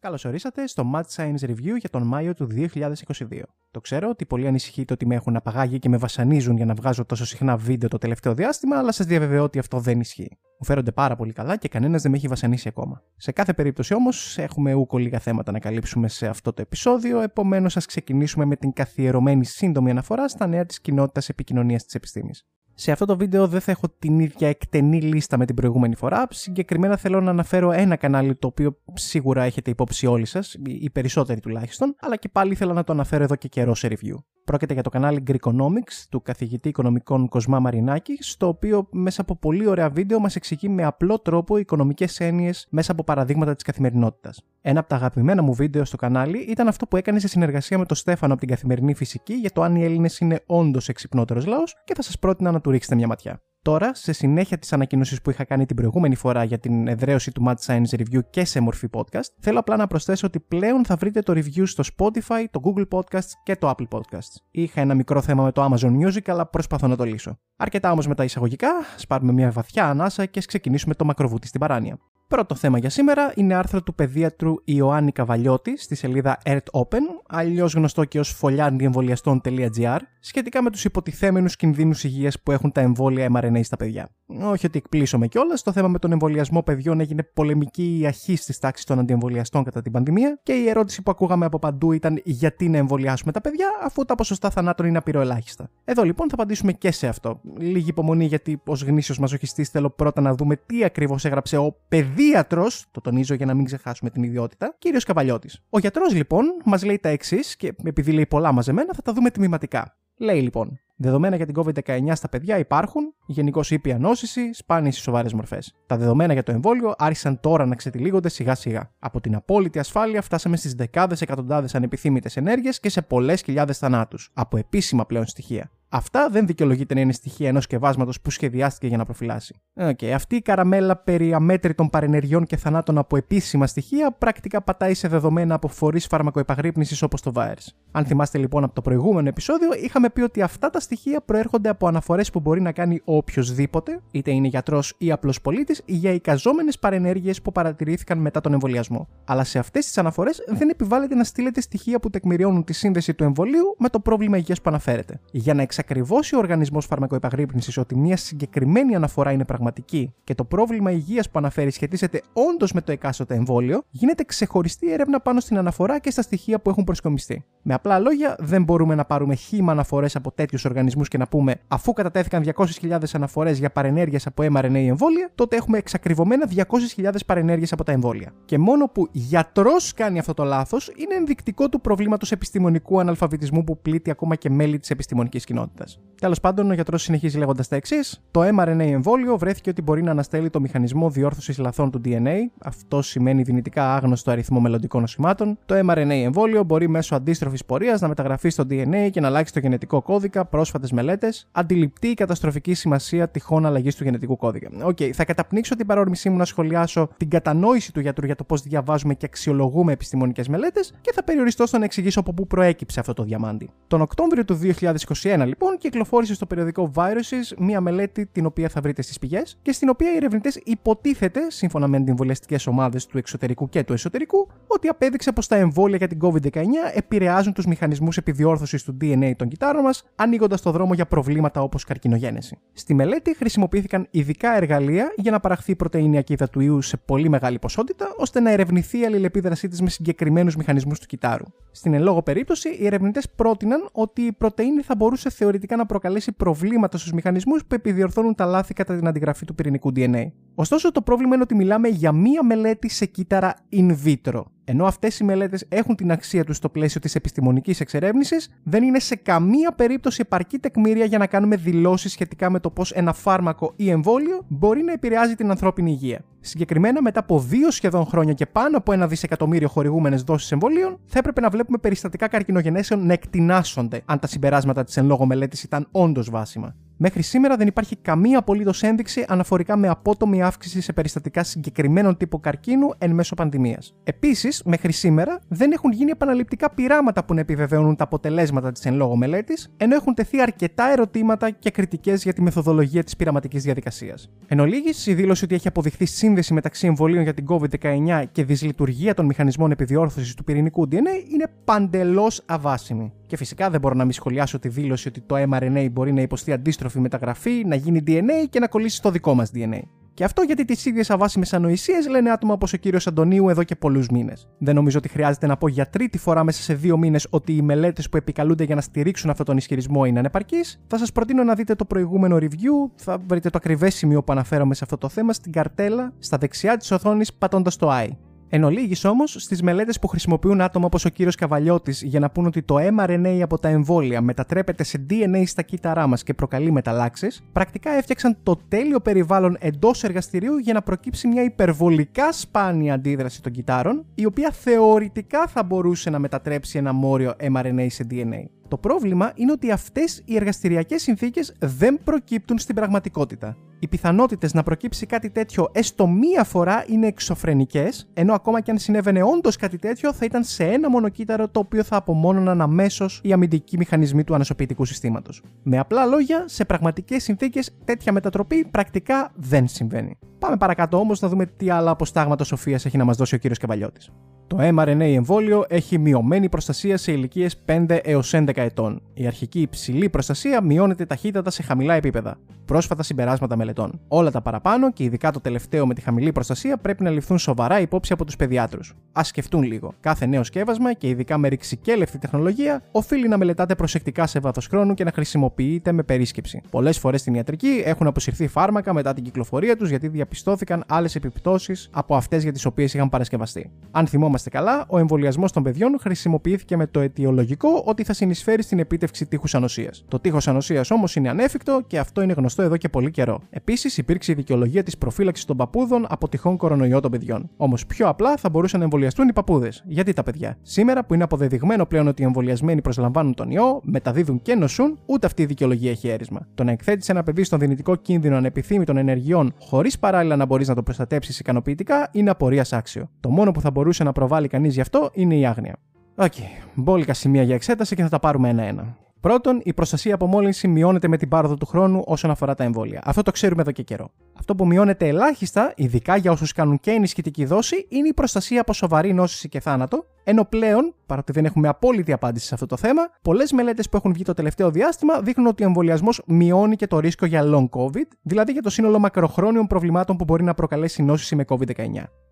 Καλώς ορίσατε στο Mad Science Review για τον Μάιο του 2022. Το ξέρω ότι πολλοί ανησυχείτε ότι με έχουν απαγάγει και με βασανίζουν για να βγάζω τόσο συχνά βίντεο το τελευταίο διάστημα, αλλά σας διαβεβαιώ ότι αυτό δεν ισχύει. Μου φέρονται πάρα πολύ καλά και κανένας δεν με έχει βασανίσει ακόμα. Σε κάθε περίπτωση όμως, έχουμε ούκο λίγα θέματα να καλύψουμε σε αυτό το επεισόδιο, επομένως ας ξεκινήσουμε με την καθιερωμένη σύντομη αναφορά στα νέα της κοινότητας επικοινωνίας της επιστήμης. Σε αυτό το βίντεο δεν θα έχω την ίδια εκτενή λίστα με την προηγούμενη φορά. Συγκεκριμένα θέλω να αναφέρω ένα κανάλι το οποίο σίγουρα έχετε υπόψη όλοι σας, οι περισσότεροι τουλάχιστον, αλλά και πάλι ήθελα να το αναφέρω εδώ και καιρό σε review. Πρόκειται για το κανάλι Greekonomics του καθηγητή οικονομικών Κοσμά Μαρινάκη, στο οποίο μέσα από πολύ ωραία βίντεο μας εξηγεί με απλό τρόπο οικονομικές έννοιες μέσα από παραδείγματα της καθημερινότητας. Ένα από τα αγαπημένα μου βίντεο στο κανάλι ήταν αυτό που έκανε σε συνεργασία με τον Στέφανο από την καθημερινή φυσική για το αν οι Έλληνες είναι όντως εξυπνότερος λαός και θα σας πρότεινα να του ρίξετε μια ματιά. Τώρα, σε συνέχεια της ανακοίνωσης που είχα κάνει την προηγούμενη φορά για την εδραίωση του Mad Science Review και σε μορφή podcast, θέλω απλά να προσθέσω ότι πλέον θα βρείτε το review στο Spotify, το Google Podcasts και το Apple Podcasts. Είχα ένα μικρό θέμα με το Amazon Music, αλλά προσπαθώ να το λύσω. Αρκετά όμως με τα εισαγωγικά, σπάρουμε μια βαθιά ανάσα και ξεκινήσουμε το μακροβούτι στην παράνοια. Πρώτο θέμα για σήμερα είναι άρθρο του παιδίατρου Ιωάννη Καβαλιώτη στη σελίδα Earth Open, αλλιώς γνωστό και ως φωλιάντιεμβολιαστών.gr, σχετικά με τους υποτιθέμενους κινδύνους υγείας που έχουν τα εμβόλια mRNA στα παιδιά. Όχι ότι εκπλήσωμε κιόλας, το θέμα με τον εμβολιασμό παιδιών έγινε πολεμική η αρχή τη τάξη των αντιεμβολιαστών κατά την πανδημία και η ερώτηση που ακούγαμε από παντού ήταν γιατί να εμβολιάσουμε τα παιδιά αφού τα ποσοστά θανάτων είναι απειροελάχιστα. Εδώ λοιπόν θα απαντήσουμε και σε αυτό. Λίγη υπομονή γιατί ως γνήσιος μαζοχιστής θέλω πρώτα να δούμε τι ακριβώς έγραψε ο παιδίατρο, το τονίζω για να μην ξεχάσουμε την ιδιότητα, κύριος Καβαλιώτης. Ο γιατρός λοιπόν μας λέει τα εξής και επειδή λέει πολλά μαζεμένα θα τα δούμε τμηματικά. Λέει λοιπόν, Δεδομένα για την COVID-19 στα παιδιά υπάρχουν, γενικώς ήπια νόσηση, σπάνιες ή σοβαρές μορφές. Τα δεδομένα για το εμβόλιο άρχισαν τώρα να ξετυλίγονται σιγά σιγά. Από την απόλυτη ασφάλεια φτάσαμε στις δεκάδες εκατοντάδες ανεπιθύμητες ενέργειες και σε πολλές χιλιάδες θανάτους, από επίσημα πλέον στοιχεία. Αυτά δεν δικαιολογείται να είναι στοιχεία ενός σκευάσματος που σχεδιάστηκε για να προφυλάσει. Okay. Αυτή η καραμέλα περί αμέτρητων παρενεργειών και θανάτων από επίσημα στοιχεία πρακτικά πατάει σε δεδομένα από φορείς φαρμακοεπαγρύπνησης όπως το VAERS. Αν θυμάστε λοιπόν από το προηγούμενο επεισόδιο, είχαμε πει ότι αυτά τα στοιχεία προέρχονται από αναφορές που μπορεί να κάνει οποιοδήποτε, είτε είναι γιατρός ή απλός πολίτης, για εικαζόμενες παρενέργειες που παρατηρήθηκαν μετά τον εμβολιασμό. Αλλά σε αυτές τις αναφορές δεν επιβάλλεται να στείλετε στοιχεία που τεκμηριώνουν τη σύνδεση του εμβολίου με το πρόβλημα υγείας που αναφέρεται. Για να εξακριβώσει ο οργανισμός φαρμακοεπαγρύπνησης ότι μια συγκεκριμένη αναφορά είναι πραγματική και το πρόβλημα υγείας που αναφέρει σχετίζεται όντως με το εκάστοτε εμβόλιο, γίνεται ξεχωριστή έρευνα πάνω στην αναφορά και στα στοιχεία που έχουν προσκομιστεί. Με απλά λόγια, δεν μπορούμε να πάρουμε χήμα αναφορές από τέτοιους οργανισμούς και να πούμε αφού κατατέθηκαν 200.000 αναφορές για παρενέργειες από mRNA εμβόλια, τότε έχουμε εξακριβωμένα 200.000 παρενέργειες από τα εμβόλια. Και μόνο που γιατρός κάνει αυτό το λάθος είναι ενδεικτικό του προβλήματος επιστημονικού αναλφαβητισμού που πλήττει ακόμα και μέλη της επιστημονικής κοινότητας. about this. Τέλος πάντων, ο γιατρός συνεχίζει λέγοντας τα εξής: Το mRNA εμβόλιο βρέθηκε ότι μπορεί να αναστέλλει το μηχανισμό διόρθωσης λαθών του DNA. Αυτό σημαίνει δυνητικά άγνωστο αριθμό μελλοντικών νοσημάτων. Το mRNA εμβόλιο μπορεί μέσω αντίστροφης πορείας να μεταγραφεί στο DNA και να αλλάξει το γενετικό κώδικα. Πρόσφατες μελέτες. Αντιληπτή η καταστροφική σημασία τυχόν αλλαγής του γενετικού κώδικα. Okay, θα καταπνίξω την παρόρμησή μου να σχολιάσω την κατανόηση του γιατρού για το πώς διαβάζουμε και αξιολογούμε επιστημονικές μελέτες και θα περιοριστώ στο να εξηγήσω από πού προέκυψε αυτό το διαμάντι. Τον Οκτώβριο του 2021, λοιπόν, λοιπόν κυκλοφόρησε στο περιοδικό Viruses μία μελέτη την οποία θα βρείτε στις πηγές και στην οποία οι ερευνητές υποτίθεται, σύμφωνα με αντιεμβολιαστικές ομάδες του εξωτερικού και του εσωτερικού, ότι απέδειξε πως τα εμβόλια για την COVID-19 επηρεάζουν τους μηχανισμούς επιδιόρθωσης του DNA των κυτάρων μας, ανοίγοντας το δρόμο για προβλήματα όπως καρκινογένεση. Στη μελέτη χρησιμοποιήθηκαν ειδικά εργαλεία για να παραχθεί η πρωτενη ακίδα του ιού σε πολύ μεγάλη ποσότητα, ώστε να ερευνηθεί η αλληλεπίδρασή της με συγκεκριμένους μηχανισμούς του κυτάρου. Στην εν λόγω περίπτωση, οι ερευνητές πρότειναν ότι η πρωτενη θα μπορούσε θεωρητικά θεωρητικά να προκαλέσει προβλήματα στους μηχανισμούς που επιδιορθώνουν τα λάθη κατά την αντιγραφή του πυρηνικού DNA. Ωστόσο, το πρόβλημα είναι ότι μιλάμε για μία μελέτη σε κύτταρα in vitro. Ενώ αυτές οι μελέτες έχουν την αξία τους στο πλαίσιο της επιστημονικής εξερεύνησης, δεν είναι σε καμία περίπτωση επαρκή τεκμήρια για να κάνουμε δηλώσεις σχετικά με το πώς ένα φάρμακο ή εμβόλιο μπορεί να επηρεάζει την ανθρώπινη υγεία. Συγκεκριμένα, μετά από δύο σχεδόν χρόνια και πάνω από ένα δισεκατομμύριο χορηγούμενες δόσεις εμβολίων, θα έπρεπε να βλέπουμε περιστατικά καρκινογενέσεων να εκτινάσσονται, αν τα συμπεράσματα της εν λόγω μελέτης ήταν όντως βάσιμα. Μέχρι σήμερα δεν υπάρχει καμία απολύτως ένδειξη αναφορικά με απότομη αύξηση σε περιστατικά συγκεκριμένων τύπων καρκίνου εν μέσω πανδημίας. Επίσης, μέχρι σήμερα δεν έχουν γίνει επαναληπτικά πειράματα που να επιβεβαιώνουν τα αποτελέσματα της εν λόγω μελέτης, ενώ έχουν τεθεί αρκετά ερωτήματα και κριτικές για τη μεθοδολογία της πειραματικής διαδικασίας. Εν ολίγης, η δήλωση ότι έχει αποδειχθεί σύνδεση σύνδεση μεταξύ εμβολίων για την COVID-19 και δυσλειτουργία των μηχανισμών επιδιόρθωσης του πυρηνικού DNA είναι παντελώς αβάσιμη. Και φυσικά δεν μπορώ να μην σχολιάσω τη δήλωση ότι το mRNA μπορεί να υποστεί αντίστροφη μεταγραφή, να γίνει DNA και να κολλήσει στο δικό μας DNA. Και αυτό γιατί τις ίδιες αβάσιμες ανοησίες λένε άτομα όπως ο κύριος Αντωνίου εδώ και πολλούς μήνες. Δεν νομίζω ότι χρειάζεται να πω για τρίτη φορά μέσα σε δύο μήνες ότι οι μελέτες που επικαλούνται για να στηρίξουν αυτόν τον ισχυρισμό είναι ανεπαρκείς. Θα σας προτείνω να δείτε το προηγούμενο review, θα βρείτε το ακριβές σημείο που αναφέρομαι σε αυτό το θέμα στην καρτέλα στα δεξιά της οθόνης πατώντας το i. Εν ολίγης όμως, στις μελέτες που χρησιμοποιούν άτομα όπως ο κύριος Καβαλιώτης για να πούν ότι το mRNA από τα εμβόλια μετατρέπεται σε DNA στα κύτταρά μας και προκαλεί μεταλλάξεις, πρακτικά έφτιαξαν το τέλειο περιβάλλον εντός εργαστηρίου για να προκύψει μια υπερβολικά σπάνια αντίδραση των κυτάρων, η οποία θεωρητικά θα μπορούσε να μετατρέψει ένα μόριο mRNA σε DNA. Το πρόβλημα είναι ότι αυτές οι εργαστηριακές συνθήκες δεν προκύπτουν στην πραγματικότητα. Οι πιθανότητες να προκύψει κάτι τέτοιο έστω μία φορά είναι εξωφρενικές, ενώ ακόμα και αν συνέβαινε όντως κάτι τέτοιο θα ήταν σε ένα μονοκύτταρο το οποίο θα απομόνωναν αμέσως οι αμυντικοί μηχανισμοί του ανασωπητικού συστήματος. Με απλά λόγια, σε πραγματικές συνθήκες τέτοια μετατροπή πρακτικά δεν συμβαίνει. Πάμε παρακάτω όμως να δούμε τι άλλα αποστάγματα σοφίας έχει να μας δώσει ο κύριος Καβαλιώτης. Το mRNA εμβόλιο έχει μειωμένη προστασία σε ηλικίες 5 έως 11 ετών. Η αρχική υψηλή προστασία μειώνεται ταχύτατα σε χαμηλά επίπεδα. Πρόσφατα συμπεράσματα μελετών. Όλα τα παραπάνω και ειδικά το τελευταίο με τη χαμηλή προστασία πρέπει να ληφθούν σοβαρά υπόψη από τους παιδιάτρους. Α σκεφτούν λίγο. Κάθε νέο σκεύασμα και ειδικά με ρηξικέλευτη τεχνολογία οφείλει να μελετάτε προσεκτικά σε βάθος χρόνου και να χρησιμοποιείται με περίσκεψη. Πολλές φορές στην ιατρική έχουν αποσυρθεί φάρμακα μετά την κυκλοφορία τους γιατί διαπιστώθηκαν άλλες επιπτώσεις από αυτές για τις οποίες είχαν παρασκευαστεί. Αν θυμόμαστε καλά, ο εμβολιασμός των παιδιών χρησιμοποιήθηκε με το αιτιολογικό ότι θα συνεισφέρει στην επίτευξη τείχους ανοσίας. Το τείχος ανοσίας όμως είναι ανέφικτο και αυτό είναι γνωστό εδώ και πολύ καιρό. Επίσης, υπήρξε η δικαιολογία της προφύλαξης των παππούδων από τυχόν κορονοϊό των παιδιών. Όμως, πιο απλά θα μπορούσαν να εμβολιαστούν οι παππούδες. Γιατί τα παιδιά; Σήμερα που είναι αποδεδειγμένο πλέον ότι οι εμβολιασμένοι προσλαμβάνουν τον ιό, μεταδίδουν και νοσούν, ούτε αυτή η δικαιολογία έχει έρεισμα. Το να εκθέτεις ένα παιδί στον δυνητικό κίνδυνο ανεπιθύμητων ενεργειών χωρίς παράλληλα να μπορείς να το προστατέψεις ικανοποιητικά είναι απορίας άξιο. Το μόνο που θα μπορούσε να προβάλλει κανείς γι' αυτό είναι η άγνοια. Okay. μπόλικα σημεία για εξέταση και θα τα πάρουμε ένα-ένα. Πρώτον, η προστασία από μόλυνση μειώνεται με την πάροδο του χρόνου όσον αφορά τα εμβόλια. Αυτό το ξέρουμε εδώ και καιρό. Αυτό που μειώνεται ελάχιστα, ειδικά για όσους κάνουν και ενισχυτική δόση, είναι η προστασία από σοβαρή νόσηση και θάνατο. Ενώ πλέον, παρότι δεν έχουμε απόλυτη απάντηση σε αυτό το θέμα, πολλές μελέτες που έχουν βγει το τελευταίο διάστημα δείχνουν ότι ο εμβολιασμός μειώνει και το ρίσκο για long COVID, δηλαδή για το σύνολο μακροχρόνιων προβλημάτων που μπορεί να προκαλέσει νόσηση με COVID-19.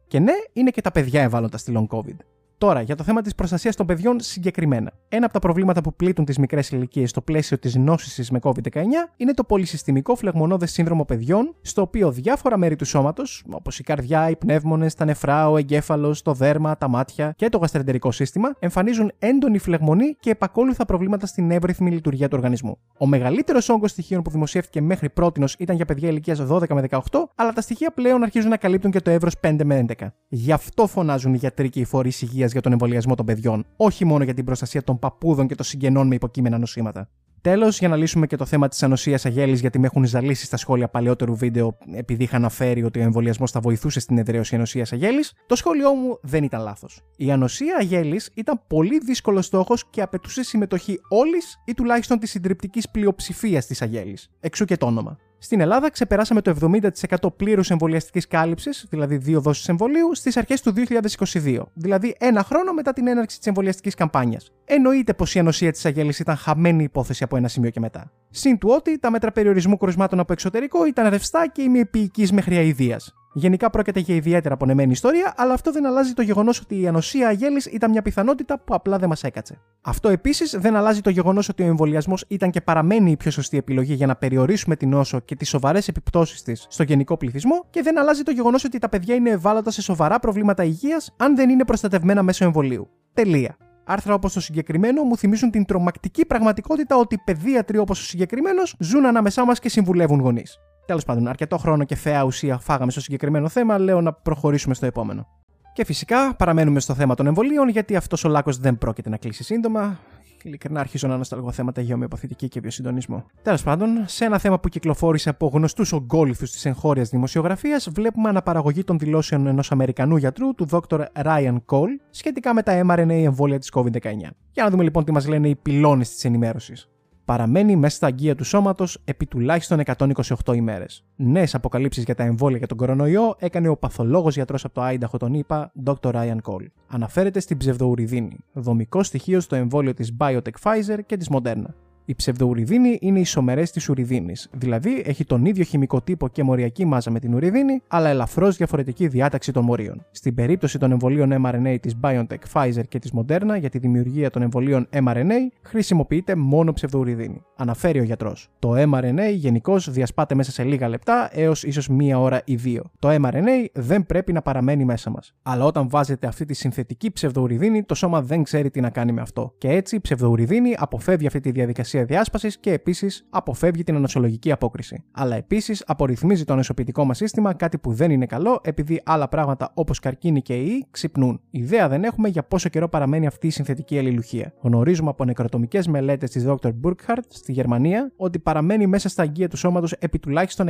Και ναι, είναι και τα παιδιά ευάλωτα στη long COVID. Τώρα, για το θέμα της προστασίας των παιδιών συγκεκριμένα. Ένα από τα προβλήματα που πλήττουν τις μικρές ηλικίες στο πλαίσιο της νόσησης με COVID-19 είναι το πολυσυστημικό φλεγμονώδες σύνδρομο παιδιών, στο οποίο διάφορα μέρη του σώματος, όπως η καρδιά, οι πνεύμονες, τα νεφρά, ο εγκέφαλος, το δέρμα, τα μάτια και το γαστρεντερικό σύστημα, εμφανίζουν έντονη φλεγμονή και επακόλουθα προβλήματα στην εύρυθμη λειτουργία του οργανισμού. Ο μεγαλύτερος όγκος στοιχείων που δημοσιεύτηκε μέχρι πρώτη ήταν για παιδιά ηλικίας 12 με 18, αλλά τα στοιχεία πλέον αρχίζουν να καλύπτουν και το εύρος 5 με 11. Γι' αυτό φωνάζουν οι γιατροί και οι φορείς υγείας για τον εμβολιασμό των παιδιών, όχι μόνο για την προστασία των παππούδων και των συγγενών με υποκείμενα νοσήματα. Τέλος, για να λύσουμε και το θέμα της ανοσίας αγέλης, γιατί με έχουν ζαλίσει στα σχόλια παλαιότερου βίντεο, επειδή είχα αναφέρει ότι ο εμβολιασμός θα βοηθούσε στην εδραίωση ανοσίας αγέλης, το σχόλιο μου δεν ήταν λάθος. Η ανοσία αγέλης ήταν πολύ δύσκολος στόχος και απαιτούσε συμμετοχή όλης ή τουλάχιστον της συντριπτικής πλειοψηφίας της αγέλης. Εξού και το όνομα. Στην Ελλάδα ξεπεράσαμε το 70% πλήρους εμβολιαστικής κάλυψης, δηλαδή δύο δόσεις εμβολίου, στις αρχές του 2022, δηλαδή ένα χρόνο μετά την έναρξη της εμβολιαστικής καμπάνιας. Εννοείται πως η ανοσία της αγέλης ήταν χαμένη υπόθεση από ένα σημείο και μετά. Συν του ότι τα μέτρα περιορισμού κρουσμάτων από εξωτερικό ήταν ρευστά και ημιεπίοικης μέχρι αηδίας. Γενικά πρόκειται για ιδιαίτερα πονεμένη ιστορία, αλλά αυτό δεν αλλάζει το γεγονός ότι η ανοσία αγέλης ήταν μια πιθανότητα που απλά δεν μας έκατσε. Αυτό επίσης δεν αλλάζει το γεγονός ότι ο εμβολιασμός ήταν και παραμένει η πιο σωστή επιλογή για να περιορίσουμε την νόσο και τις σοβαρές επιπτώσεις της στο γενικό πληθυσμό και δεν αλλάζει το γεγονός ότι τα παιδιά είναι ευάλωτα σε σοβαρά προβλήματα υγείας αν δεν είναι προστατευμένα μέσω εμβολίου. Τελεία. Άρθρα όπως το συγκεκριμένο μου θυμίζουν την τρομακτική πραγματικότητα ότι παιδίατροι όπως ο συγκεκριμένος ζουν ανάμεσά μας και συμβουλεύουν γονείς. Τέλος πάντων, αρκετό χρόνο και θέα ουσία φάγαμε στο συγκεκριμένο θέμα, λέω να προχωρήσουμε στο επόμενο. Και φυσικά παραμένουμε στο θέμα των εμβολίων, γιατί αυτός ο λάκκο δεν πρόκειται να κλείσει σύντομα. Ειλικρινά αρχίζω να ανασταλγώ θέματα για ομοιοπαθητική και βιοσυντονισμό. Τέλος πάντων, σε ένα θέμα που κυκλοφόρησε από γνωστούς ογκόλυθου της εγχώριας δημοσιογραφίας, βλέπουμε αναπαραγωγή των δηλώσεων ενός Αμερικανού γιατρού, του Dr. Ryan Cole, σχετικά με τα mRNA εμβόλια της COVID-19. Για να δούμε λοιπόν τι μας λένε οι πυλώνες της ενημέρωσης. Παραμένει μέσα στα αγκία του σώματος επί τουλάχιστον 128 ημέρες. Νέες αποκαλύψεις για τα εμβόλια για τον κορονοϊό έκανε ο παθολόγος γιατρός από το Άινταχο, τον είπα, Dr. Ryan Cole. Αναφέρεται στην ψευδοουριδίνη, δομικό στοιχείο στο εμβόλιο της Biotech Pfizer και της Moderna. Η ψευδοουριδίνη είναι ισομερέ της ουριδίνης, δηλαδή έχει τον ίδιο χημικό τύπο και μοριακή μάζα με την ουριδίνη, αλλά ελαφρώς διαφορετική διάταξη των μορίων. Στην περίπτωση των εμβολίων mRNA της BioNTech, Pfizer και της Moderna για τη δημιουργία των εμβολίων mRNA, χρησιμοποιείται μόνο ψευδοουριδίνη. Αναφέρει ο γιατρός. Το mRNA γενικώς διασπάται μέσα σε λίγα λεπτά έως ίσως μία ώρα ή δύο. Το mRNA δεν πρέπει να παραμένει μέσα μας. Αλλά όταν βάζετε αυτή τη συνθετική ψευδοουριδίνη, το σώμα δεν ξέρει τι να κάνει με αυτό. Και έτσι η ψευδοουριδίνη αποφεύγει αυτή τη διαδικασία διαδικασία διάσπασης και επίσης αποφεύγει την ανοσολογική απόκριση. Αλλά επίσης απορριθμίζει το ανοσοποιητικό μας σύστημα, κάτι που δεν είναι καλό επειδή άλλα πράγματα όπως καρκίνη και ιή ξυπνούν. Ιδέα δεν έχουμε για πόσο καιρό παραμένει αυτή η συνθετική αλληλουχία. Γνωρίζουμε από νεκροτομικές μελέτες της Dr. Burkhardt στη Γερμανία ότι παραμένει μέσα στα αγκία του σώματος επί τουλάχιστον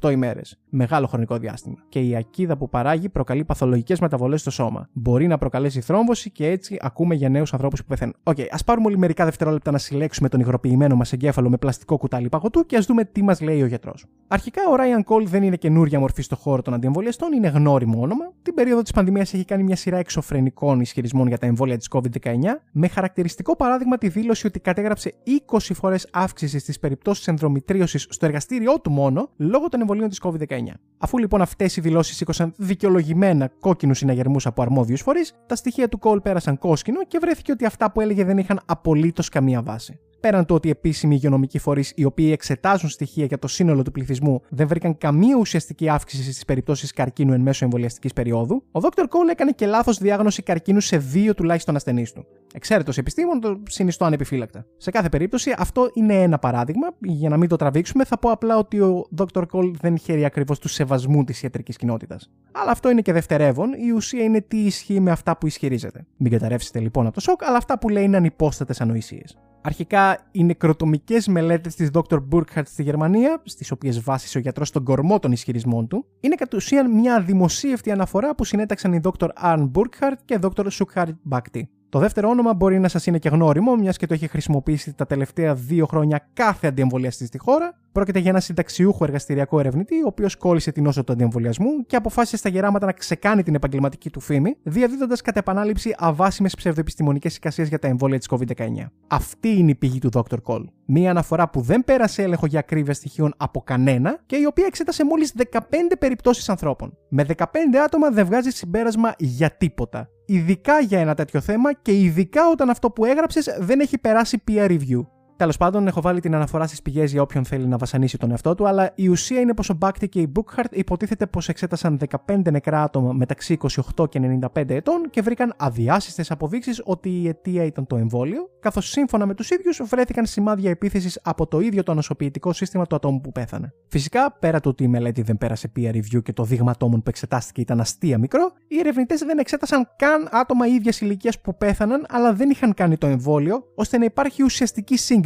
128 ημέρες. Μεγάλο χρονικό διάστημα. Και η ακίδα που παράγει προκαλεί παθολογικές μεταβολές στο σώμα. Μπορεί να προκαλέσει θρόμβωση και έτσι ακούμε για νέους ανθρώπους που πεθαίνουν. Okay, ας πάρουμε όλοι μερικά δευτερόλεπτα να συλλέξουμε τον υγροποιημένο μας εγκέφαλο με πλαστικό κουτάλι παγωτού και ας δούμε τι μας λέει ο γιατρός. Αρχικά, ο Ryan Cole δεν είναι καινούρια μορφή στο χώρο των αντιεμβολιαστών, είναι γνώριμο όνομα. Την περίοδο της πανδημίας έχει κάνει μια σειρά εξωφρενικών ισχυρισμών για τα εμβόλια της COVID-19, με χαρακτηριστικό παράδειγμα τη δήλωση ότι κατέγραψε 20 φορές αύξηση στις περιπτώσεις ενδρομητρίωσης στο εργαστήριό του μόνο λόγω των εμβολίων της COVID-19. Αφού λοιπόν αυτές οι δηλώσεις σήκωσαν δικαιολογημένα κόκκινους συναγερμούς από αρμόδιους φορείς, τα στοιχεία του Cole πέρασαν κόσκινο και βρέθηκε ότι αυτά που έλεγε δεν είχαν απολύτως καμία βάση. Πέραν το ότι επίσημοι υγειονομικοί φορείς οι οποίοι εξετάζουν στοιχεία για το σύνολο του πληθυσμού δεν βρήκαν καμία ουσιαστική αύξηση στις περιπτώσεις καρκίνου εν μέσω εμβολιαστικής περίοδου, ο Dr. Cole έκανε και λάθος διάγνωση καρκίνου σε δύο τουλάχιστον ασθενείς του. Εξαίρετος επιστήμον, το συνιστώ ανεπιφύλακτα. Σε κάθε περίπτωση, αυτό είναι ένα παράδειγμα. Για να μην το τραβήξουμε, θα πω απλά ότι ο Dr. Cole δεν χαίρει ακριβώς του σεβασμού της ιατρικής κοινότητας. Αλλά αυτό είναι και δευτερεύον. Η ουσία είναι τι ισχύει με αυτά που ισχυρίζεται. Μην καταρρεύσετε λοιπόν από το σοκ, αλλά αυτά που λέει είναι ανυπόστατες ανοησίες. Αρχικά, οι νεκροτομικές μελέτες της Dr. Burkhardt στη Γερμανία, στις οποίες βάσισε ο γιατρός τον κορμό των ισχυρισμών του, είναι κατ' ουσίαν μια δημοσίευτη αναφορά που συνέταξαν οι Dr. Arn Burkhardt και Dr. Sukhar Bhakti. Το δεύτερο όνομα μπορεί να σας είναι και γνώριμο, μιας και το έχει χρησιμοποιήσει τα τελευταία δύο χρόνια κάθε αντιεμβολιαστής στη χώρα. Πρόκειται για ένα συνταξιούχο εργαστηριακό ερευνητή, ο οποίος κόλλησε την όσο του αντιεμβολιασμού και αποφάσισε στα γεράματα να ξεκάνει την επαγγελματική του φήμη, διαδίδοντας κατά επανάληψη αβάσιμες ψευδοεπιστημονικέ εικασίες για τα εμβόλια της COVID-19. Αυτή είναι η πηγή του Dr. Cole. Μία αναφορά που δεν πέρασε έλεγχο για ακρίβεια στοιχείων από κανένα και η οποία εξέτασε μόλις 15 περιπτώσεις ανθρώπων. Με 15 άτομα δεν βγάζει συμπέρασμα για τίποτα ειδικά για ένα τέτοιο θέμα και ειδικά όταν αυτό που έγραψες δεν έχει περάσει peer review. Τέλος πάντων, έχω βάλει την αναφορά στις πηγές για όποιον θέλει να βασανίσει τον εαυτό του, αλλά η ουσία είναι πως ο Μπάκτη και η Bookheart υποτίθεται πως εξέτασαν 15 νεκρά άτομα μεταξύ 28 και 95 ετών και βρήκαν αδιάσυστες αποδείξεις ότι η αιτία ήταν το εμβόλιο, καθώς σύμφωνα με τους ίδιους βρέθηκαν σημάδια επίθεσης από το ίδιο το ανοσοποιητικό σύστημα του ατόμου που πέθανε. Φυσικά, πέρα του ότι η μελέτη δεν πέρασε peer review και το δείγμα ατόμων που εξετάστηκε ήταν αστεία μικρό, οι ερευνητές δεν εξέτασαν καν άτομα ίδιας ηλικίας που πέθαναν, αλλά δεν είχαν κάνει το εμβόλιο, ώστε να υπάρχει ουσιαστική σύγκριση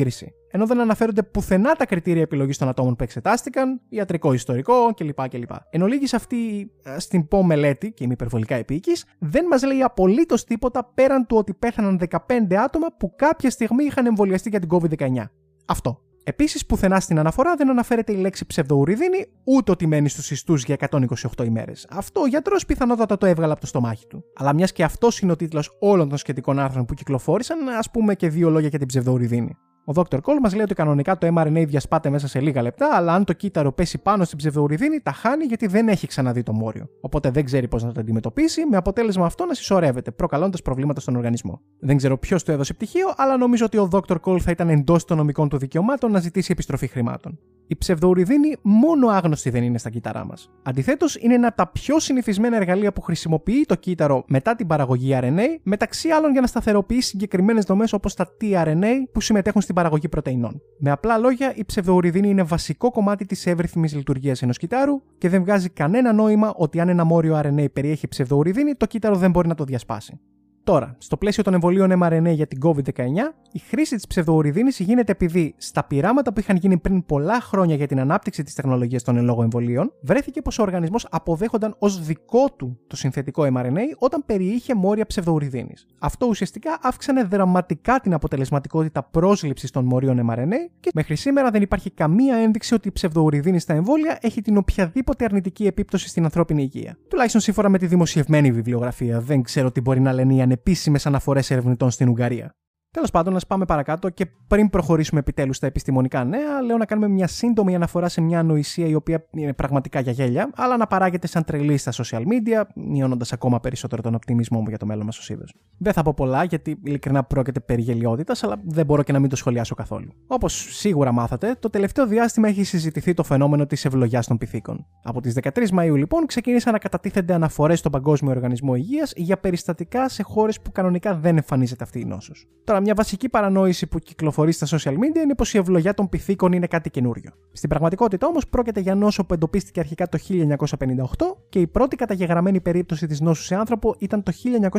ενώ δεν αναφέρονται πουθενά τα κριτήρια επιλογής των ατόμων που εξετάστηκαν, ιατρικό ιστορικό κλπ. κλπ. Εν ολίγης αυτή ε, στην πω μελέτη, και είμαι υπερβολικά επίκη, δεν μας λέει απολύτως τίποτα πέραν του ότι πέθαναν 15 άτομα που κάποια στιγμή είχαν εμβολιαστεί για την COVID-19. Αυτό. Επίσης, πουθενά στην αναφορά δεν αναφέρεται η λέξη ψευδοουριδίνη, ούτε ότι μένει στους ιστούς για 128 ημέρες. Αυτό ο γιατρός πιθανότατα το έβγαλε από το στομάχι του. Αλλά μιας και αυτός είναι ο τίτλος όλων των σχετικών άρθρων που κυκλοφόρησαν, ας πούμε και δύο λόγια για την ψευδοουριδίνη. Ο Dr. Cole μας λέει ότι κανονικά το mRNA διασπάται μέσα σε λίγα λεπτά, αλλά αν το κύτταρο πέσει πάνω στην ψευδοουριδίνη, τα χάνει γιατί δεν έχει ξαναδεί το μόριο. Οπότε δεν ξέρει πώς να το αντιμετωπίσει, με αποτέλεσμα αυτό να συσσωρεύεται, προκαλώντας προβλήματα στον οργανισμό. Δεν ξέρω ποιος του έδωσε πτυχίο, αλλά νομίζω ότι ο Dr. Cole θα ήταν εντός των νομικών του δικαιωμάτων να ζητήσει επιστροφή χρημάτων. Η ψευδοουριδίνη μόνο άγνωστη δεν είναι στα κύτταρά μας. Αντιθέτως, είναι ένα από τα πιο συνηθισμένα εργαλεία που χρησιμοποιεί το κύτταρο μετά την παραγωγή RNA, μεταξύ άλλων για να σταθεροποιήσει συγκεκριμένες δομές όπως τα tRNA που συμμετέχουν στην παραγωγή πρωτεϊνών. Με απλά λόγια, η ψευδοουριδίνη είναι βασικό κομμάτι της εύρυθμης λειτουργίας ενός κυτάρου και δεν βγάζει κανένα νόημα ότι αν ένα μόριο RNA περιέχει ψευδοουριδίνη, το κύτταρο δεν μπορεί να το διασπάσει. Τώρα, στο πλαίσιο των εμβολίων mRNA για την COVID-19, η χρήση της ψευδοουριδίνης γίνεται επειδή στα πειράματα που είχαν γίνει πριν πολλά χρόνια για την ανάπτυξη της τεχνολογίας των ελόγων εμβολίων, βρέθηκε πως ο οργανισμός αποδέχονταν ως δικό του το συνθετικό mRNA όταν περιείχε μόρια ψευδοουριδίνης. Αυτό ουσιαστικά αύξανε δραματικά την αποτελεσματικότητα πρόσληψης των μορίων mRNA και μέχρι σήμερα δεν υπάρχει καμία ένδειξη ότι η ψευδοουριδίνη στα εμβόλια έχει την οποιαδήποτε αρνητική επίπτωση στην ανθρώπινη υγεία. Τουλάχιστον σύμφωνα με τη δημοσιευμένη βιβλιογραφία. Δεν ξέρω τι μπορεί να λένε οι ανεπίσημε αναφορές ερευνητών στην Ουγγαρία. Τέλος πάντων, να πάμε παρακάτω και πριν προχωρήσουμε επιτέλους στα επιστημονικά νέα, λέω να κάνουμε μια σύντομη αναφορά σε μια ανοησία η οποία είναι πραγματικά για γέλια, αλλά να παράγεται σαν τρελή στα social media, μειώνοντας ακόμα περισσότερο τον οπτιμισμό μου για το μέλλον μας ως είδος. Δεν θα πω πολλά, γιατί ειλικρινά πρόκειται περί γελιότητας, αλλά δεν μπορώ και να μην το σχολιάσω καθόλου. Όπως σίγουρα μάθατε, το τελευταίο διάστημα έχει συζητηθεί το φαινόμενο της ευλογιάς των πυθίκων. Από τις 13 Μαου, λοιπόν, ξεκίνησαν να κατατίθενται αναφορές στον Παγκόσμιο Οργανισμό Υγείας για περιστατικά σε χώρες που κανονικά δεν εμφανίζεται αυτή η νόσος. Τώρα, μια βασική παρανόηση που κυκλοφορεί στα social media είναι πως η ευλογιά των πυθίκων είναι κάτι καινούριο. Στην πραγματικότητα όμως πρόκειται για νόσο που εντοπίστηκε αρχικά το 1958 και η πρώτη καταγεγραμμένη περίπτωση της νόσου σε άνθρωπο ήταν το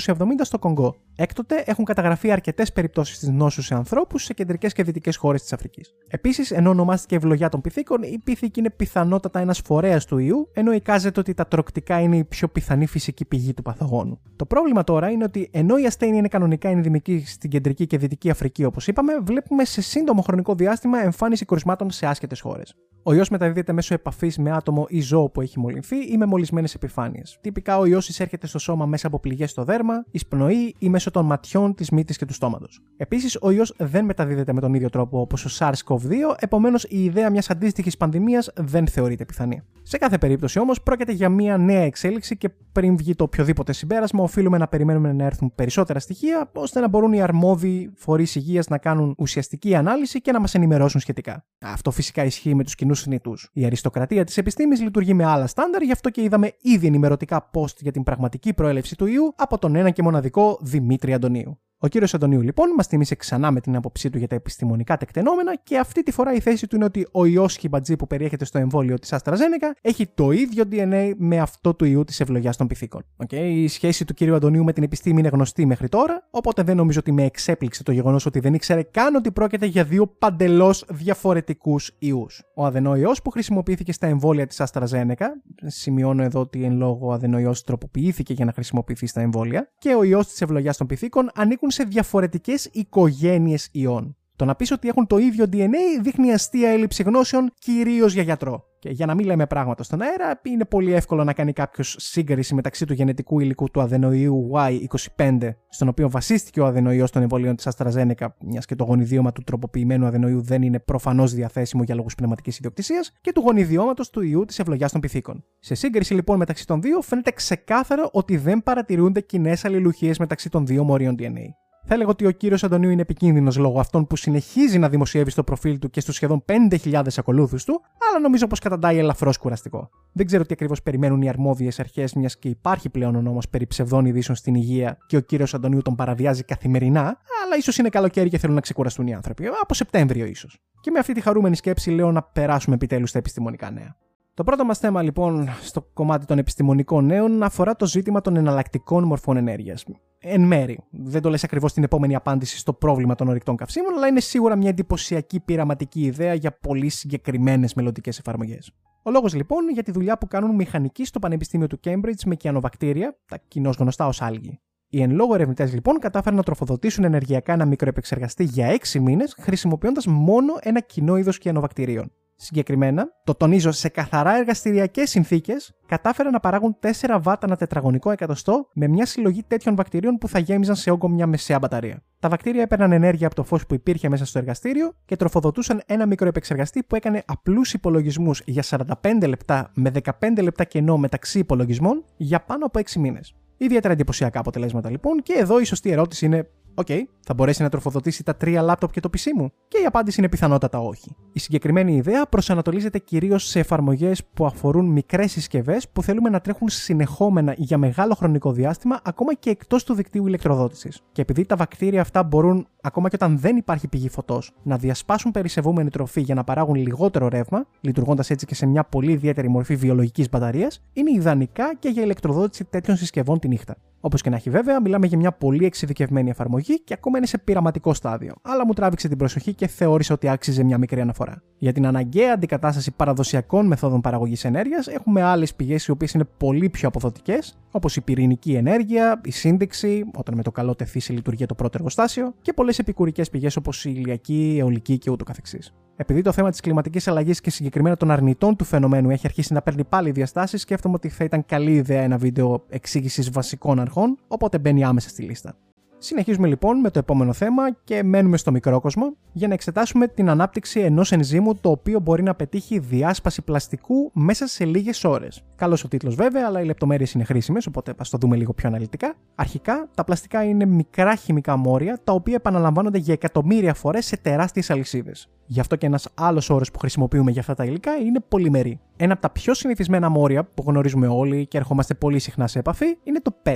1970 στο Κονγκό. Έκτοτε έχουν καταγραφεί αρκετές περιπτώσεις της νόσου σε ανθρώπους σε κεντρικές και δυτικές χώρες της Αφρικής. Επίσης, ενώ ονομάστηκε ευλογιά των πυθίκων, η πύθικη είναι πιθανότατα ένας φορέας του ιού, ενώ εικάζεται ότι τα τροκτικά είναι η πιο πιθανή φυσική πηγή του παθογόνου. Το πρόβλημα τώρα είναι ότι ενώ η ασθένεια είναι κανονικά ενδημική στην κεντρική και Δυτική Αφρική, όπως είπαμε, βλέπουμε σε σύντομο χρονικό διάστημα εμφάνιση κρουσμάτων σε άσχετες χώρες. Ο ιός μεταδίδεται μέσω επαφής με άτομο ή ζώο που έχει μολυνθεί ή με μολυσμένες επιφάνειες. Τυπικά ο ιός εισέρχεται στο σώμα μέσα από πληγές στο δέρμα, εισπνοή ή μέσω των ματιών, της μύτης και του στόματος. Επίσης, ο ιός δεν μεταδίδεται με τον ίδιο τρόπο όπως ο SARS-CoV-2, επομένως η ιδέα μιας αντίστοιχης πανδημίας δεν θεωρείται πιθανή. Σε κάθε περίπτωση όμως πρόκειται για μια νέα εξέλιξη και πριν βγει το οποιοδήποτε συμπέρασμα, οφείλουμε να περιμένουμε να έρθουν περισσότερα στοιχεία ώστε να μπορούν οι αρμόδιοι φορείς υγείας να κάνουν ουσιαστική ανάλυση και να μας ενημερώσουν σχετικά. Αυτό φυσικά ισχύει με τους κοινούς θνητού. Η αριστοκρατία της επιστήμης λειτουργεί με άλλα στάνταρ, γι' αυτό και είδαμε ήδη ενημερωτικά post για την πραγματική προέλευση του ιού από τον ένα και μοναδικό Δημήτρη Αντωνίου. Ο κύριος Αντωνίου λοιπόν μας τιμήσε ξανά με την άποψή του για τα επιστημονικά τεκτενόμενα και αυτή τη φορά η θέση του είναι ότι ο ιός χιμπατζή που περιέχεται στο εμβόλιο της AstraZeneca έχει το ίδιο DNA με αυτό του ιού της ευλογιάς των πυθίκων. Okay? Η σχέση του κύριου Αντωνίου με την επιστήμη είναι γνωστή μέχρι τώρα, οπότε δεν νομίζω ότι με εξέπληξε το γεγονός ότι δεν ήξερε καν ότι πρόκειται για δύο παντελώς διαφορετικούς ιούς. Ο αδενόιο που χρησιμοποιήθηκε στα εμβόλια της AstraZeneca, σημειώνω εδώ ότι εν λόγω αδενόιο τροποποιήθηκε για να χρησιμοποιηθεί στα εμβόλια, και ο ιός της ευλογιάς των πυθίκων ανήκουν σε διαφορετικές οικογένειες ιών. Το να πεις ότι έχουν το ίδιο DNA δείχνει αστεία έλλειψη γνώσεων, κυρίως για γιατρό. Και για να μην λέμε πράγματα στον αέρα, είναι πολύ εύκολο να κάνει κάποιος σύγκριση μεταξύ του γενετικού υλικού του αδενοϊού Y25, στον οποίο βασίστηκε ο αδενοϊός των εμβολίων της AstraZeneca, μιας και το γονιδίωμα του τροποποιημένου αδενοϊού δεν είναι προφανώς διαθέσιμο για λόγους πνευματικής ιδιοκτησίας, και του γονιδιώματος του ιού της ευλογιάς των πυθίκων. Σε σύγκριση λοιπόν μεταξύ των δύο, φαίνεται ξεκάθαρο ότι δεν παρατηρούνται κοινές αλληλουχίες μεταξύ των δύο μορίων DNA. Θα έλεγα ότι ο κύριος Αντωνίου είναι επικίνδυνος λόγω αυτών που συνεχίζει να δημοσιεύει στο προφίλ του και στους σχεδόν 5.000 ακολούθους του, αλλά νομίζω πως καταντάει ελαφρώς κουραστικό. Δεν ξέρω τι ακριβώς περιμένουν οι αρμόδιες αρχές, μιας και υπάρχει πλέον ο νόμος περί ψευδών ειδήσεων στην υγεία και ο κύριος Αντωνίου τον παραβιάζει καθημερινά, αλλά ίσως είναι καλοκαίρι και θέλουν να ξεκουραστούν οι άνθρωποι. Από Σεπτέμβριο ίσως. Και με αυτή τη χαρούμενη σκέψη λέω να περάσουμε επιτέλους στα επιστημονικά νέα. Το πρώτο μας θέμα λοιπόν στο κομμάτι των επιστημονικών νέων αφορά το ζήτημα των εναλλακτικών μορφών ενέργειας. Εν μέρη. Δεν το λες ακριβώς την επόμενη απάντηση στο πρόβλημα των ορεικτών καυσίμων, αλλά είναι σίγουρα μια εντυπωσιακή πειραματική ιδέα για πολύ συγκεκριμένες μελλοντικές εφαρμογές. Ο λόγος λοιπόν για τη δουλειά που κάνουν μηχανικοί στο Πανεπιστήμιο του Cambridge με κιανοβακτήρια, τα κοινώς γνωστά ως άλγη. Οι εν λόγω ερευνητές λοιπόν κατάφεραν να τροφοδοτήσουν ενεργειακά ένα μικροεπεξεργαστή για 6 μήνες χρησιμοποιώντας μόνο ένα κοινό είδος κιανοβακτηρίων. Συγκεκριμένα, το τονίζω σε καθαρά εργαστηριακές συνθήκες, κατάφεραν να παράγουν 4 βάτα ένα τετραγωνικό εκατοστό με μια συλλογή τέτοιων βακτηρίων που θα γέμιζαν σε όγκο μια μεσαία μπαταρία. Τα βακτήρια έπαιρναν ενέργεια από το φως που υπήρχε μέσα στο εργαστήριο και τροφοδοτούσαν ένα μικροεπεξεργαστή που έκανε απλούς υπολογισμούς για 45 λεπτά με 15 λεπτά κενό μεταξύ υπολογισμών για πάνω από 6 μήνες. Ιδιαίτερα εντυπωσιακά αποτελέσματα λοιπόν, και εδώ η σωστή ερώτηση είναι Okay, θα μπορέσει να τροφοδοτήσει τα τρία λάπτοπ και το PC μου. Και η απάντηση είναι πιθανότατα όχι. Η συγκεκριμένη ιδέα προσανατολίζεται κυρίως σε εφαρμογές που αφορούν μικρές συσκευές που θέλουμε να τρέχουν συνεχόμενα για μεγάλο χρονικό διάστημα, ακόμα και εκτός του δικτύου ηλεκτροδότησης. Και επειδή τα βακτήρια αυτά μπορούν, ακόμα και όταν δεν υπάρχει πηγή φωτός, να διασπάσουν περισσευόμενη τροφή για να παράγουν λιγότερο ρεύμα, λειτουργώντας έτσι και σε μια πολύ ιδιαίτερη μορφή βιολογικής μπαταρίας, είναι ιδανικά και για ηλεκτροδότηση τέτοιων συσκευών τη νύχτα. Όπως και να έχει βέβαια, μιλάμε για μια πολύ εξειδικευμένη εφαρμογή και ακόμα είναι σε πειραματικό στάδιο, αλλά μου τράβηξε την προσοχή και θεώρησα ότι άξιζε μια μικρή αναφορά. Για την αναγκαία αντικατάσταση παραδοσιακών μεθόδων παραγωγής ενέργειας, έχουμε άλλες πηγές οι οποίες είναι πολύ πιο αποδοτικές, όπως η πυρηνική ενέργεια, η σύνδεξη, όταν με το καλό τεθεί σε λειτουργία το πρώτο εργοστάσιο, και πολλές επικουρικές πηγές όπως η ηλιακή, η αιωλική και ούτω καθεξής. Επειδή το θέμα της κλιματικής αλλαγής και συγκεκριμένα των αρνητών του φαινομένου έχει αρχίσει να παίρνει πάλι διαστάσεις, σκέφτομαι ότι θα ήταν καλή ιδέα ένα βίντεο εξήγησης βασικών αρχών, οπότε μπαίνει άμεσα στη λίστα. Συνεχίζουμε λοιπόν με το επόμενο θέμα και μένουμε στο μικρό κόσμο για να εξετάσουμε την ανάπτυξη ενός ενζήμου το οποίο μπορεί να πετύχει διάσπαση πλαστικού μέσα σε λίγες ώρες. Καλός ο τίτλος βέβαια, αλλά οι λεπτομέρειες είναι χρήσιμες, οπότε ας το δούμε λίγο πιο αναλυτικά. Αρχικά, τα πλαστικά είναι μικρά χημικά μόρια τα οποία επαναλαμβάνονται για εκατομμύρια φορές σε τεράστιες αλυσίδες. Γι' αυτό και ένας άλλος όρος που χρησιμοποιούμε για αυτά τα υλικά είναι πολυμερή. Ένα από τα πιο συνηθισμένα μόρια που γνωρίζουμε όλοι και ερχόμαστε πολύ συχνά σε επαφή είναι το PET,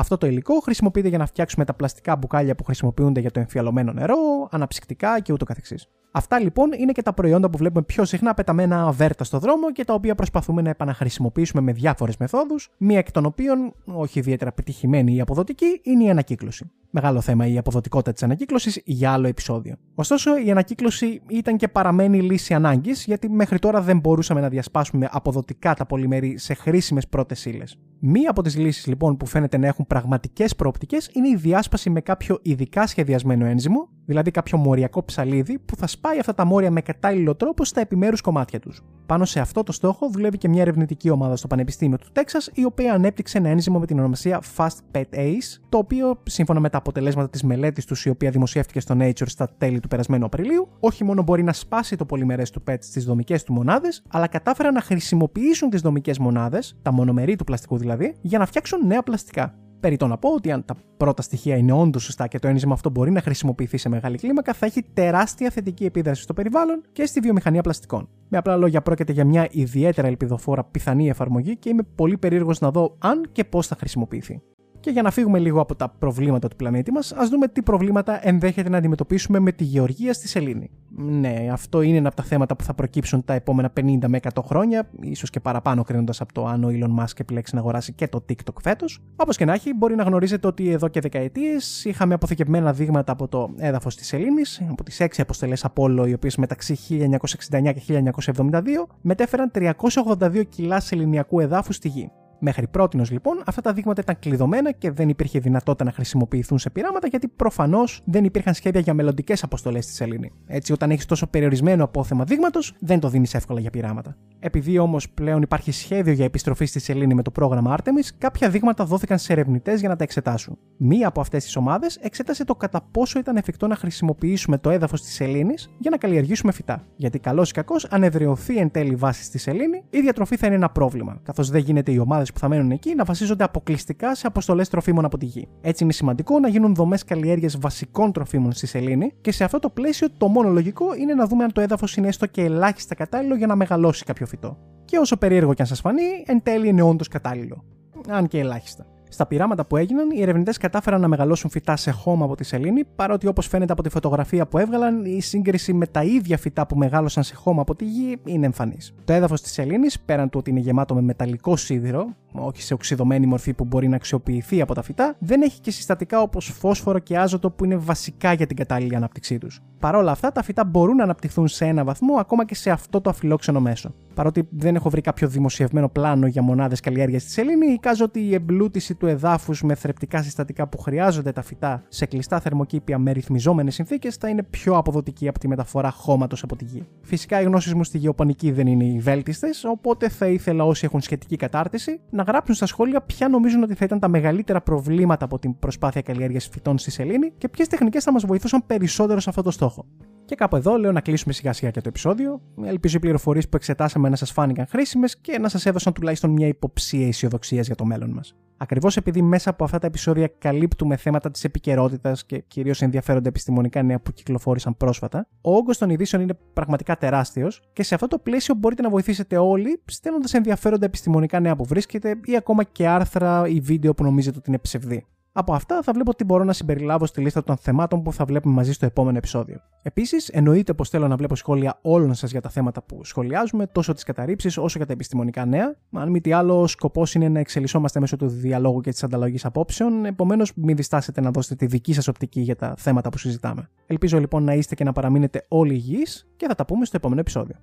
αυτό το υλικό χρησιμοποιείται για να φτιάξουμε τα πλαστικά μπουκάλια που χρησιμοποιούνται για το εμφιαλωμένο νερό, αναψυκτικά και ούτω καθεξής. Αυτά λοιπόν είναι και τα προϊόντα που βλέπουμε πιο συχνά πεταμένα αβέρτα στο δρόμο και τα οποία προσπαθούμε να επαναχρησιμοποιήσουμε με διάφορες μεθόδους, μία εκ των οποίων, όχι ιδιαίτερα πετυχημένη ή αποδοτική, είναι η ανακύκλωση. Μεγάλο θέμα η αποδοτικότητα της ανακύκλωσης για άλλο επεισόδιο. Ωστόσο, η ανακύκλωση ήταν και παραμένει λύση ανάγκης, γιατί μέχρι τώρα δεν μπορούσαμε να διασπάσουμε αποδοτικά τα πολυμερή σε χρήσιμες πρώτες ύλες. Μία από τις λύσεις λοιπόν που φαίνεται να έχουν πραγματικές προοπτικές είναι η διάσπαση με κάποιο ειδικά σχεδιασμένο ένζυμο, δηλαδή κάποιο μοριακό ψαλίδι που θα σπάει αυτά τα μόρια με κατάλληλο τρόπο στα επιμέρους κομμάτια τους. Πάνω σε αυτό το στόχο δουλεύει και μια ερευνητική ομάδα στο Πανεπιστήμιο του Τέξας, η οποία ανέπτυξε ένα ένζυμο με την ονομασία Fast Pet Ace, το οποίο, σύμφωνα με τα αποτελέσματα της μελέτης τους, η οποία δημοσιεύτηκε στο Nature στα τέλη του περασμένου Απριλίου, όχι μόνο μπορεί να σπάσει το πολυμερές του PET στις δομικές του μονάδες, αλλά κατάφεραν να χρησιμοποιήσουν τις δομικές μονάδες, τα μονομερή του πλαστικού δηλαδή, για να φτιάξουν νέα πλαστικά. Περιτώ να πω ότι αν τα πρώτα στοιχεία είναι όντως σωστά και το ένζημα αυτό μπορεί να χρησιμοποιηθεί σε μεγάλη κλίμακα, θα έχει τεράστια θετική επίδραση στο περιβάλλον και στη βιομηχανία πλαστικών. Με απλά λόγια, πρόκειται για μια ιδιαίτερα ελπιδοφόρα πιθανή εφαρμογή και είμαι πολύ περίεργος να δω αν και πώς θα χρησιμοποιηθεί. Και για να φύγουμε λίγο από τα προβλήματα του πλανήτη μας, ας δούμε τι προβλήματα ενδέχεται να αντιμετωπίσουμε με τη γεωργία στη Σελήνη. Ναι, αυτό είναι ένα από τα θέματα που θα προκύψουν τα επόμενα 50 με 100 χρόνια, ίσως και παραπάνω κρίνοντας από το αν ο Elon Musk επιλέξει να αγοράσει και το TikTok φέτος. Όπως και να έχει, μπορεί να γνωρίζετε ότι εδώ και δεκαετίες είχαμε αποθηκευμένα δείγματα από το έδαφος της Σελήνης, από τις 6 αποστελέ Απόλο, οι οποίες μεταξύ 1969 και 1972 μετέφεραν 382 κιλά σεληνιακού εδάφου στη γη. Μέχρι πρώτη λοιπόν αυτά τα δείγματα ήταν κλειδωμένα και δεν υπήρχε δυνατότητα να χρησιμοποιηθούν σε πειράματα γιατί προφανώς δεν υπήρχαν σχέδια για μελλοντικές αποστολές στη Σελήνη. Έτσι, όταν έχεις τόσο περιορισμένο απόθεμα δείγματος, δεν το δίνεις εύκολα για πειράματα. Επειδή όμως πλέον υπάρχει σχέδιο για επιστροφή στη Σελήνη με το πρόγραμμα Artemis, κάποια δείγματα δόθηκαν σε ερευνητές για να τα εξετάσουν. Μία από αυτές τις ομάδες εξέτασε το κατά πόσο ήταν εφικτό να χρησιμοποιήσουμε το έδαφος της Σελήνης για να καλλιεργήσουμε φυτά. Γιατί καλός ή κακός, αν ευρεωθεί εν τέλει βάση στη Σελήνη, η διατροφή θα είναι ένα πρόβλημα, καθώς δεν γίνεται οι ομάδες που θα μένουν εκεί να βασίζονται αποκλειστικά σε αποστολές τροφίμων από τη γη. Έτσι είναι σημαντικό να γίνουν δομές καλλιέργειας βασικών τροφίμων στη σελήνη και σε αυτό το πλαίσιο το μόνο λογικό είναι να δούμε αν το έδαφος είναι έστω και ελάχιστα κατάλληλο για να μεγαλώσει κάποιο φυτό. Και όσο περίεργο και αν σας φανεί, εν τέλει είναι όντως κατάλληλο. Αν και ελάχιστα. Στα πειράματα που έγιναν, οι ερευνητές κατάφεραν να μεγαλώσουν φυτά σε χώμα από τη σελήνη, παρότι όπως φαίνεται από τη φωτογραφία που έβγαλαν, η σύγκριση με τα ίδια φυτά που μεγάλωσαν σε χώμα από τη γη είναι εμφανής. Το έδαφος της σελήνης, πέραν του ότι είναι γεμάτο με μεταλλικό σίδηρο, όχι σε οξυδωμένη μορφή που μπορεί να αξιοποιηθεί από τα φυτά, δεν έχει και συστατικά όπως φόσφορο και άζωτο που είναι βασικά για την κατάλληλη ανάπτυξή τους. Παρ' όλα αυτά, τα φυτά μπορούν να αναπτυχθούν σε ένα βαθμό ακόμα και σε αυτό το αφιλόξενο μέσο. Παρότι δεν έχω βρει κάποιο δημοσιευμένο πλάνο για μονάδες καλλιέργεια στη σελήνη, εικάζω ότι η εμπλούτηση του εδάφους με θρεπτικά συστατικά που χρειάζονται τα φυτά σε κλειστά θερμοκήπια με ρυθμιζόμενες συνθήκες θα είναι πιο αποδοτική από τη μεταφορά χώματος από τη γη. Φυσικά οι γνώσεις μου στη γεωπονική δεν είναι οι βέλτιστες, οπότε θα ήθελα όσοι έχουν σχετική κατάρτιση να γράψουν στα σχόλια ποια νομίζουν ότι θα ήταν τα μεγαλύτερα προβλήματα από την προσπάθεια καλλιέργειας φυτών στη σελήνη και ποιες τεχνικές θα μας βοηθούσαν περισσότερο σε αυτό το στόχο. Και κάπου εδώ λέω να κλείσουμε σιγά σιγά και το επεισόδιο. Ελπίζω οι πληροφορίες που εξετάσαμε να σας φάνηκαν χρήσιμες και να σας έδωσαν τουλάχιστον μια υποψία αισιοδοξίας για το μέλλον μας. Ακριβώς επειδή μέσα από αυτά τα επεισόδια καλύπτουμε θέματα της επικαιρότητας και κυρίως ενδιαφέροντα επιστημονικά νέα που κυκλοφόρησαν πρόσφατα, ο όγκος των ειδήσεων είναι πραγματικά τεράστιος και σε αυτό το πλαίσιο μπορείτε να βοηθήσετε όλοι στέλνοντας ενδιαφέροντα επιστημονικά νέα που βρίσκετε ή ακόμα και άρθρα ή βίντεο που νομίζετε ότι είναι ψευδή. Από αυτά θα βλέπω τι μπορώ να συμπεριλάβω στη λίστα των θεμάτων που θα βλέπουμε μαζί στο επόμενο επεισόδιο. Επίσης, εννοείται πως θέλω να βλέπω σχόλια όλων σας για τα θέματα που σχολιάζουμε, τόσο τις καταρρύψεις όσο και τα επιστημονικά νέα. Αν μη τι άλλο, ο σκοπός είναι να εξελισσόμαστε μέσω του διαλόγου και της ανταλλαγής απόψεων, επομένως μην διστάσετε να δώσετε τη δική σας οπτική για τα θέματα που συζητάμε. Ελπίζω λοιπόν να είστε και να παραμείνετε όλοι υγιείς και θα τα πούμε στο επόμενο επεισόδιο.